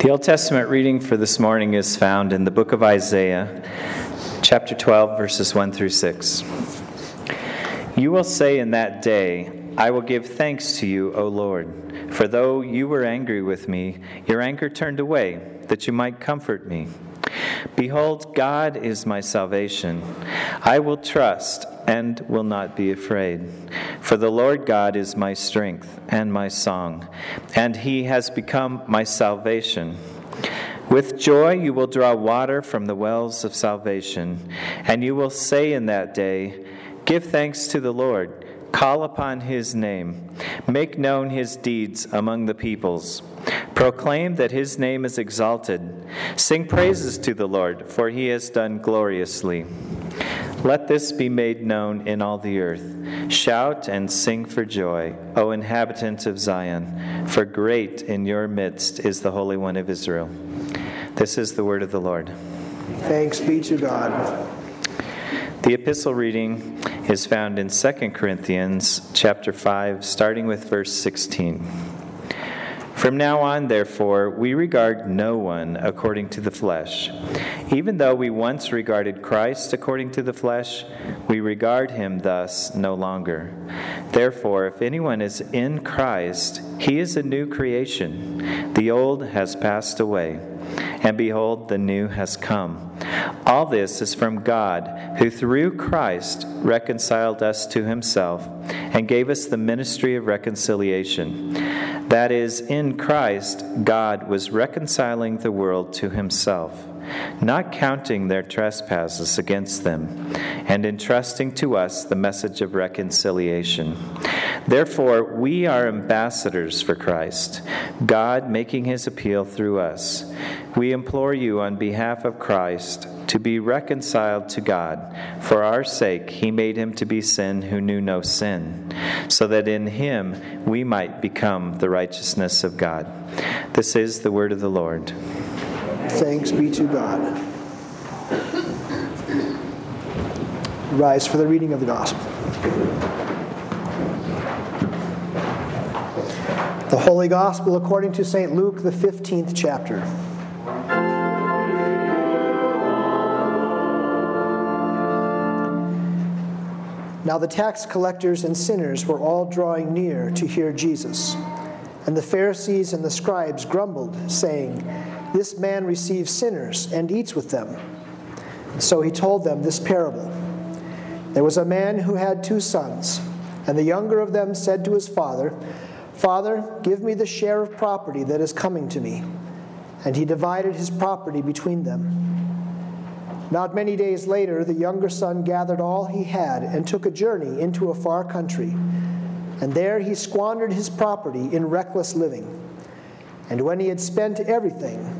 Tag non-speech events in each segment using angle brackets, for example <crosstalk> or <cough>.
The Old Testament reading for this morning is found in the book of Isaiah, chapter 12, verses 1 through 6. You will say in that day, I will give thanks to you, O Lord, for though you were angry with me, your anger turned away, that you might comfort me. Behold, God is my salvation. I will trust and will not be afraid. For the Lord God is my strength and my song, and he has become my salvation. With joy you will draw water from the wells of salvation, and you will say in that day, Give thanks to the Lord, call upon his name, make known his deeds among the peoples. Proclaim that his name is exalted. Sing praises to the Lord, for he has done gloriously. Let this be made known in all the earth. Shout and sing for joy, O inhabitants of Zion, for great in your midst is the Holy One of Israel. This is the word of the Lord. Thanks be to God. The epistle reading is found in 2 Corinthians chapter 5 starting with verse 16. From now on, therefore, we regard no one according to the flesh. Even though we once regarded Christ according to the flesh, we regard him thus no longer. Therefore, if anyone is in Christ, he is a new creation. The old has passed away, and behold, the new has come. All this is from God, who through Christ reconciled us to himself and gave us the ministry of reconciliation. That is, in Christ, God was reconciling the world to himself, not counting their trespasses against them, and entrusting to us the message of reconciliation. Therefore, we are ambassadors for Christ, God making his appeal through us. We implore you on behalf of Christ to be reconciled to God. For our sake, he made him to be sin who knew no sin, so that in him we might become the righteousness of God. This is the word of the Lord. Thanks be to God. Rise for the reading of the gospel. The Holy Gospel according to St. Luke, the 15th chapter. Now the tax collectors and sinners were all drawing near to hear Jesus. And the Pharisees and the scribes grumbled, saying, This man receives sinners and eats with them. So he told them this parable There was a man who had two sons, and the younger of them said to his father, Father, give me the share of property that is coming to me. And he divided his property between them. Not many days later, the younger son gathered all he had and took a journey into a far country. And there he squandered his property in reckless living. And when he had spent everything,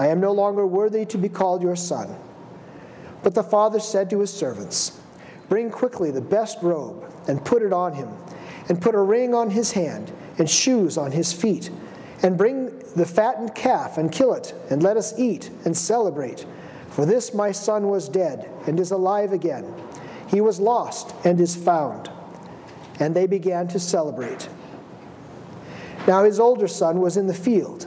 I am no longer worthy to be called your son. But the father said to his servants, Bring quickly the best robe and put it on him, and put a ring on his hand and shoes on his feet, and bring the fattened calf and kill it, and let us eat and celebrate. For this my son was dead and is alive again. He was lost and is found. And they began to celebrate. Now his older son was in the field,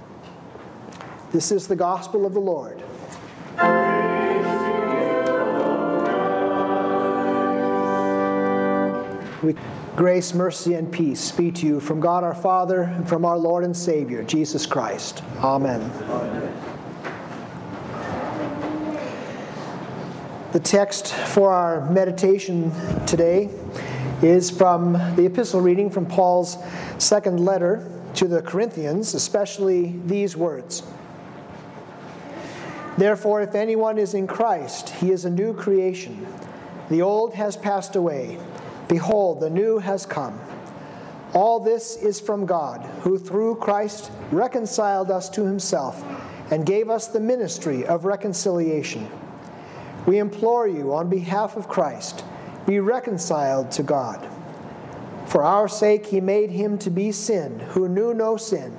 This is the gospel of the Lord. We, grace, mercy, and peace be to you from God our Father and from our Lord and Savior, Jesus Christ. Amen. Amen. The text for our meditation today is from the epistle reading from Paul's second letter to the Corinthians, especially these words. Therefore, if anyone is in Christ, he is a new creation. The old has passed away. Behold, the new has come. All this is from God, who through Christ reconciled us to himself and gave us the ministry of reconciliation. We implore you, on behalf of Christ, be reconciled to God. For our sake, he made him to be sin who knew no sin,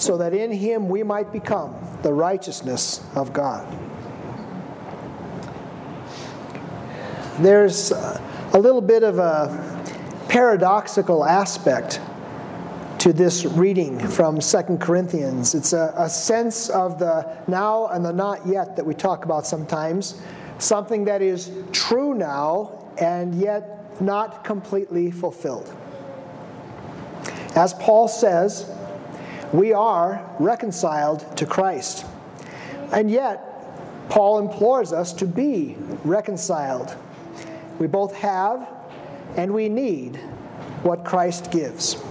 so that in him we might become the righteousness of God. There's a little bit of a paradoxical aspect to this reading from Second Corinthians. It's a, a sense of the now and the not yet that we talk about sometimes something that is true now and yet not completely fulfilled. As Paul says, we are reconciled to Christ. And yet, Paul implores us to be reconciled. We both have and we need what Christ gives.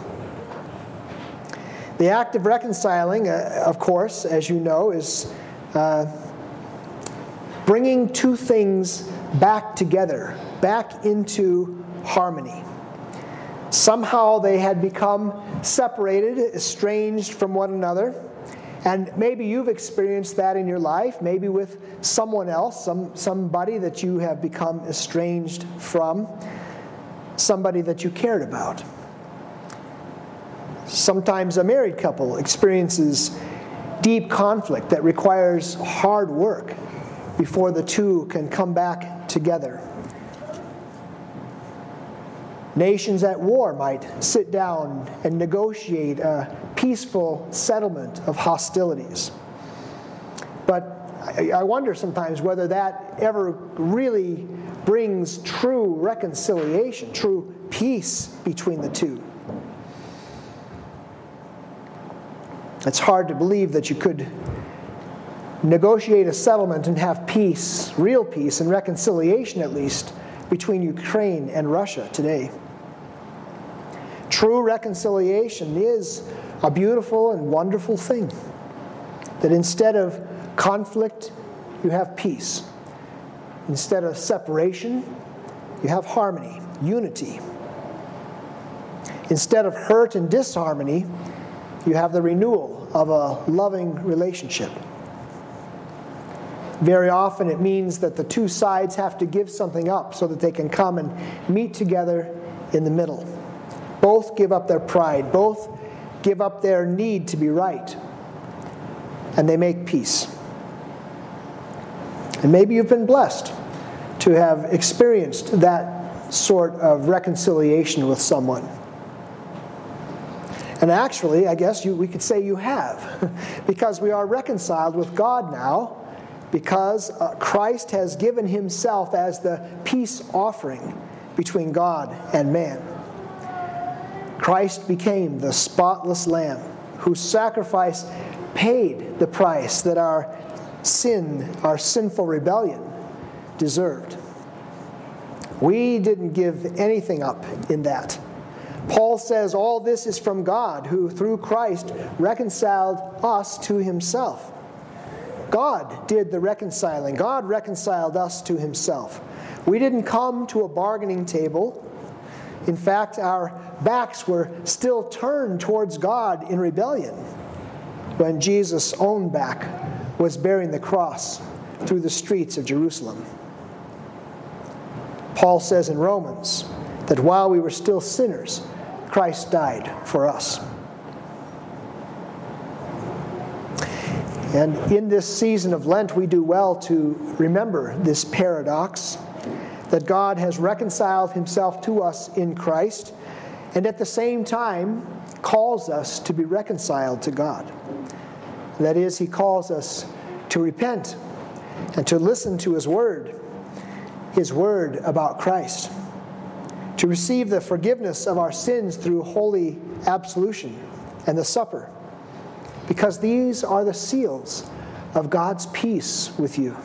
The act of reconciling, uh, of course, as you know, is uh, bringing two things back together, back into harmony. Somehow they had become separated, estranged from one another. And maybe you've experienced that in your life, maybe with someone else, some, somebody that you have become estranged from, somebody that you cared about. Sometimes a married couple experiences deep conflict that requires hard work before the two can come back together. Nations at war might sit down and negotiate a peaceful settlement of hostilities. But I wonder sometimes whether that ever really brings true reconciliation, true peace between the two. It's hard to believe that you could negotiate a settlement and have peace, real peace, and reconciliation at least, between Ukraine and Russia today. True reconciliation is a beautiful and wonderful thing. That instead of conflict, you have peace. Instead of separation, you have harmony, unity. Instead of hurt and disharmony, you have the renewal of a loving relationship. Very often it means that the two sides have to give something up so that they can come and meet together in the middle. Both give up their pride, both give up their need to be right, and they make peace. And maybe you've been blessed to have experienced that sort of reconciliation with someone. And actually, I guess you, we could say you have, <laughs> because we are reconciled with God now because uh, Christ has given himself as the peace offering between God and man. Christ became the spotless lamb whose sacrifice paid the price that our sin, our sinful rebellion, deserved. We didn't give anything up in that. Paul says all this is from God, who through Christ reconciled us to himself. God did the reconciling. God reconciled us to himself. We didn't come to a bargaining table. In fact, our backs were still turned towards God in rebellion when Jesus' own back was bearing the cross through the streets of Jerusalem. Paul says in Romans that while we were still sinners, Christ died for us. And in this season of Lent, we do well to remember this paradox that God has reconciled himself to us in Christ and at the same time calls us to be reconciled to God. That is, he calls us to repent and to listen to his word, his word about Christ, to receive the forgiveness of our sins through holy absolution and the supper, because these are the seals of God's peace with you.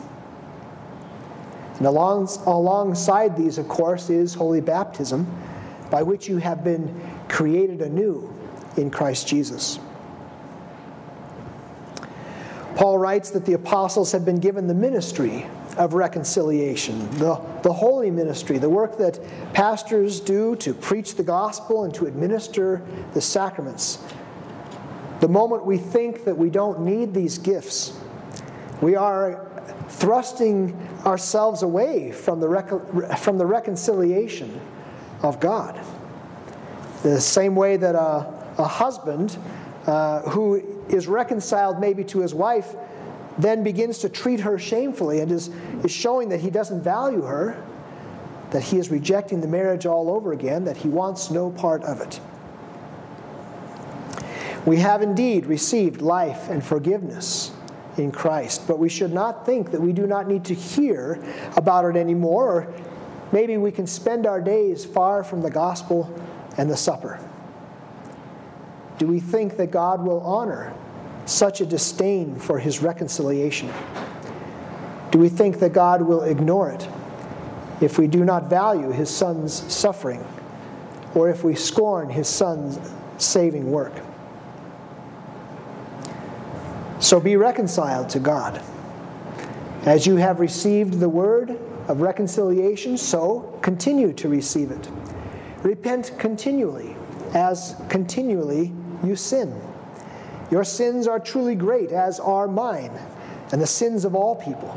And along, alongside these, of course, is holy baptism, by which you have been created anew in Christ Jesus. Paul writes that the apostles have been given the ministry of reconciliation, the, the holy ministry, the work that pastors do to preach the gospel and to administer the sacraments. The moment we think that we don't need these gifts, we are thrusting ourselves away from the, from the reconciliation of God. The same way that a, a husband uh, who is reconciled maybe to his wife then begins to treat her shamefully and is, is showing that he doesn't value her, that he is rejecting the marriage all over again, that he wants no part of it. We have indeed received life and forgiveness in Christ. But we should not think that we do not need to hear about it anymore, or maybe we can spend our days far from the gospel and the supper. Do we think that God will honor such a disdain for his reconciliation? Do we think that God will ignore it if we do not value his son's suffering or if we scorn his son's saving work? So be reconciled to God. As you have received the word of reconciliation, so continue to receive it. Repent continually, as continually you sin. Your sins are truly great, as are mine, and the sins of all people.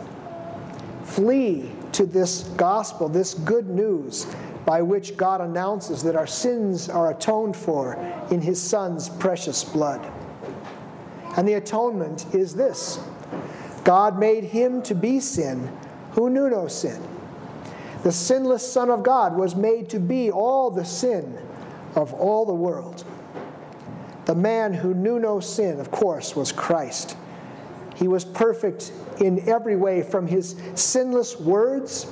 Flee to this gospel, this good news by which God announces that our sins are atoned for in his Son's precious blood. And the atonement is this God made him to be sin who knew no sin. The sinless Son of God was made to be all the sin of all the world. The man who knew no sin, of course, was Christ. He was perfect in every way, from his sinless words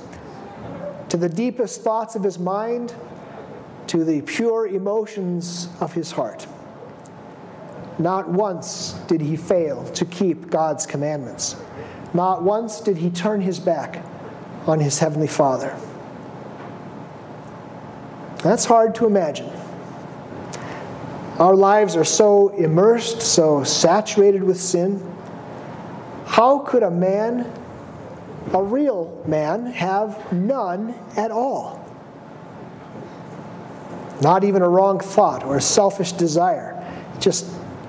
to the deepest thoughts of his mind to the pure emotions of his heart. Not once did he fail to keep God's commandments. Not once did he turn his back on his heavenly Father. That's hard to imagine. Our lives are so immersed, so saturated with sin. How could a man, a real man, have none at all? Not even a wrong thought or a selfish desire. Just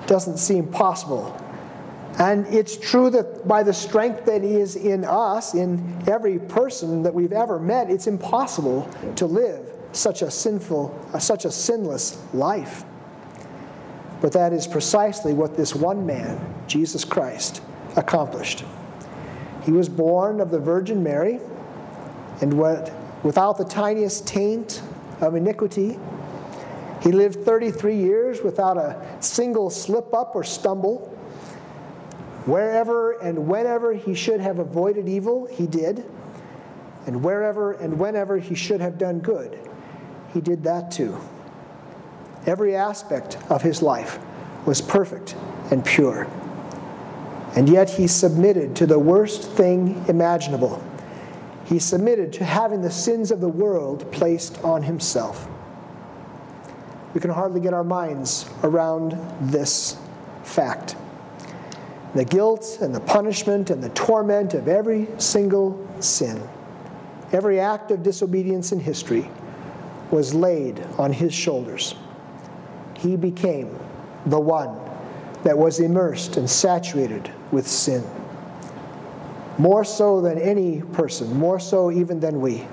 doesn't seem possible. And it's true that by the strength that is in us, in every person that we've ever met, it's impossible to live such a sinful, uh, such a sinless life. But that is precisely what this one man, Jesus Christ, accomplished. He was born of the Virgin Mary, and without the tiniest taint of iniquity, he lived 33 years without a single slip up or stumble. Wherever and whenever he should have avoided evil, he did. And wherever and whenever he should have done good, he did that too. Every aspect of his life was perfect and pure. And yet he submitted to the worst thing imaginable. He submitted to having the sins of the world placed on himself. We can hardly get our minds around this fact. The guilt and the punishment and the torment of every single sin, every act of disobedience in history was laid on his shoulders. He became the one that was immersed and saturated with sin. More so than any person, more so even than we.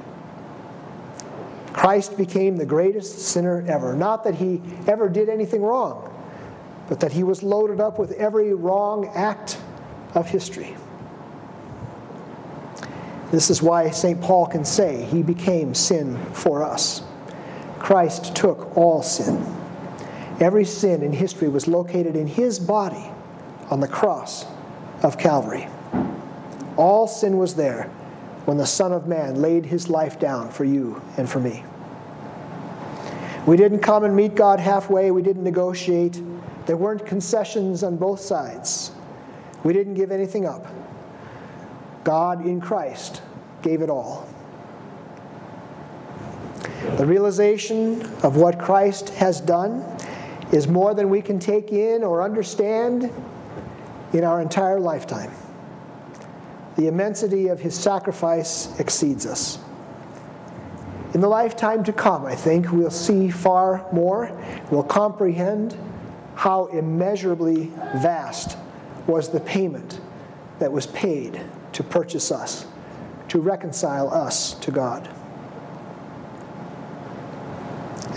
Christ became the greatest sinner ever. Not that he ever did anything wrong, but that he was loaded up with every wrong act of history. This is why St. Paul can say he became sin for us. Christ took all sin. Every sin in history was located in his body on the cross of Calvary. All sin was there when the Son of Man laid his life down for you and for me. We didn't come and meet God halfway, we didn't negotiate. There weren't concessions on both sides. We didn't give anything up. God in Christ gave it all. The realization of what Christ has done is more than we can take in or understand in our entire lifetime. The immensity of his sacrifice exceeds us. In the lifetime to come, I think, we'll see far more. We'll comprehend how immeasurably vast was the payment that was paid to purchase us, to reconcile us to God.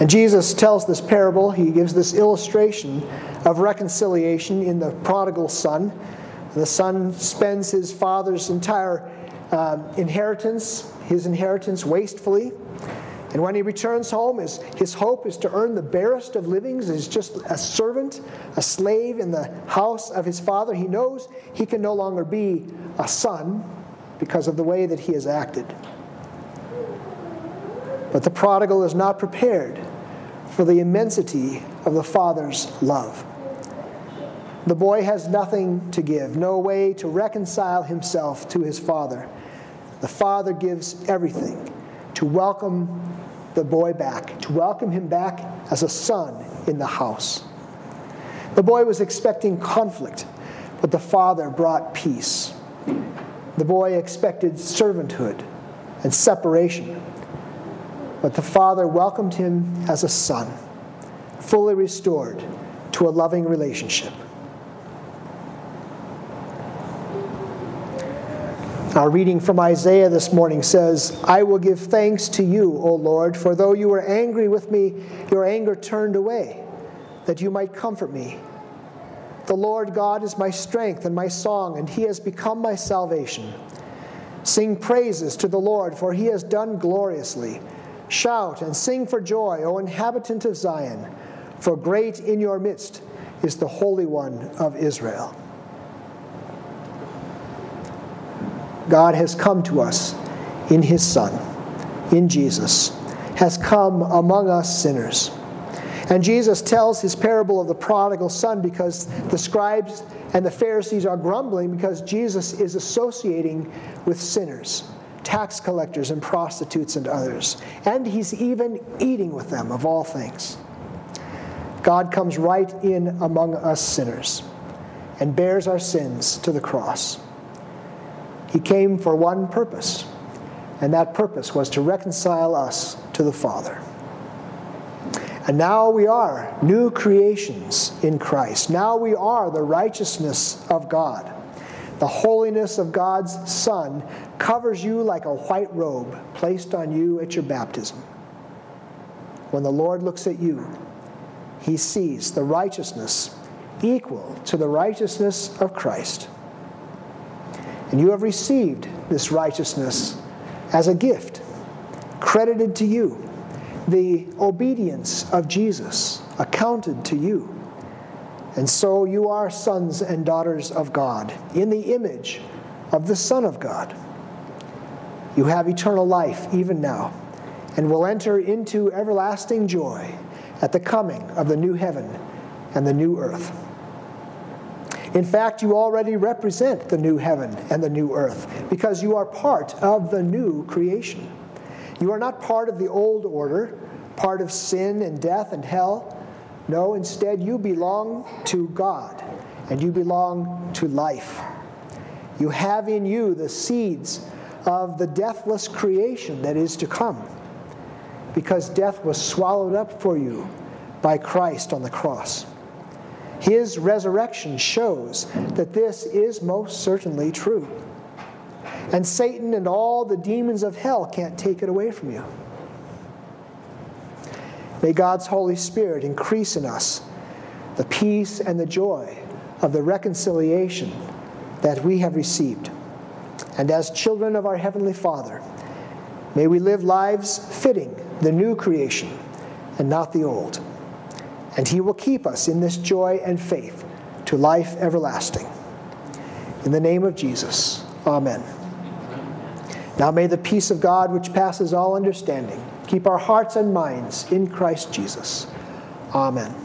And Jesus tells this parable, he gives this illustration of reconciliation in the prodigal son the son spends his father's entire uh, inheritance, his inheritance, wastefully. And when he returns home, his, his hope is to earn the barest of livings as just a servant, a slave in the house of his father. He knows he can no longer be a son because of the way that he has acted. But the prodigal is not prepared for the immensity of the father's love. The boy has nothing to give, no way to reconcile himself to his father. The father gives everything to welcome the boy back, to welcome him back as a son in the house. The boy was expecting conflict, but the father brought peace. The boy expected servanthood and separation, but the father welcomed him as a son, fully restored to a loving relationship. Our reading from Isaiah this morning says, I will give thanks to you, O Lord, for though you were angry with me, your anger turned away, that you might comfort me. The Lord God is my strength and my song, and he has become my salvation. Sing praises to the Lord, for he has done gloriously. Shout and sing for joy, O inhabitant of Zion, for great in your midst is the Holy One of Israel. God has come to us in his Son, in Jesus, has come among us sinners. And Jesus tells his parable of the prodigal son because the scribes and the Pharisees are grumbling because Jesus is associating with sinners, tax collectors and prostitutes and others. And he's even eating with them, of all things. God comes right in among us sinners and bears our sins to the cross. He came for one purpose, and that purpose was to reconcile us to the Father. And now we are new creations in Christ. Now we are the righteousness of God. The holiness of God's Son covers you like a white robe placed on you at your baptism. When the Lord looks at you, he sees the righteousness equal to the righteousness of Christ. And you have received this righteousness as a gift, credited to you. The obedience of Jesus accounted to you. And so you are sons and daughters of God in the image of the Son of God. You have eternal life even now and will enter into everlasting joy at the coming of the new heaven and the new earth. In fact, you already represent the new heaven and the new earth because you are part of the new creation. You are not part of the old order, part of sin and death and hell. No, instead, you belong to God and you belong to life. You have in you the seeds of the deathless creation that is to come because death was swallowed up for you by Christ on the cross. His resurrection shows that this is most certainly true. And Satan and all the demons of hell can't take it away from you. May God's Holy Spirit increase in us the peace and the joy of the reconciliation that we have received. And as children of our Heavenly Father, may we live lives fitting the new creation and not the old. And He will keep us in this joy and faith to life everlasting. In the name of Jesus, Amen. Now may the peace of God, which passes all understanding, keep our hearts and minds in Christ Jesus. Amen.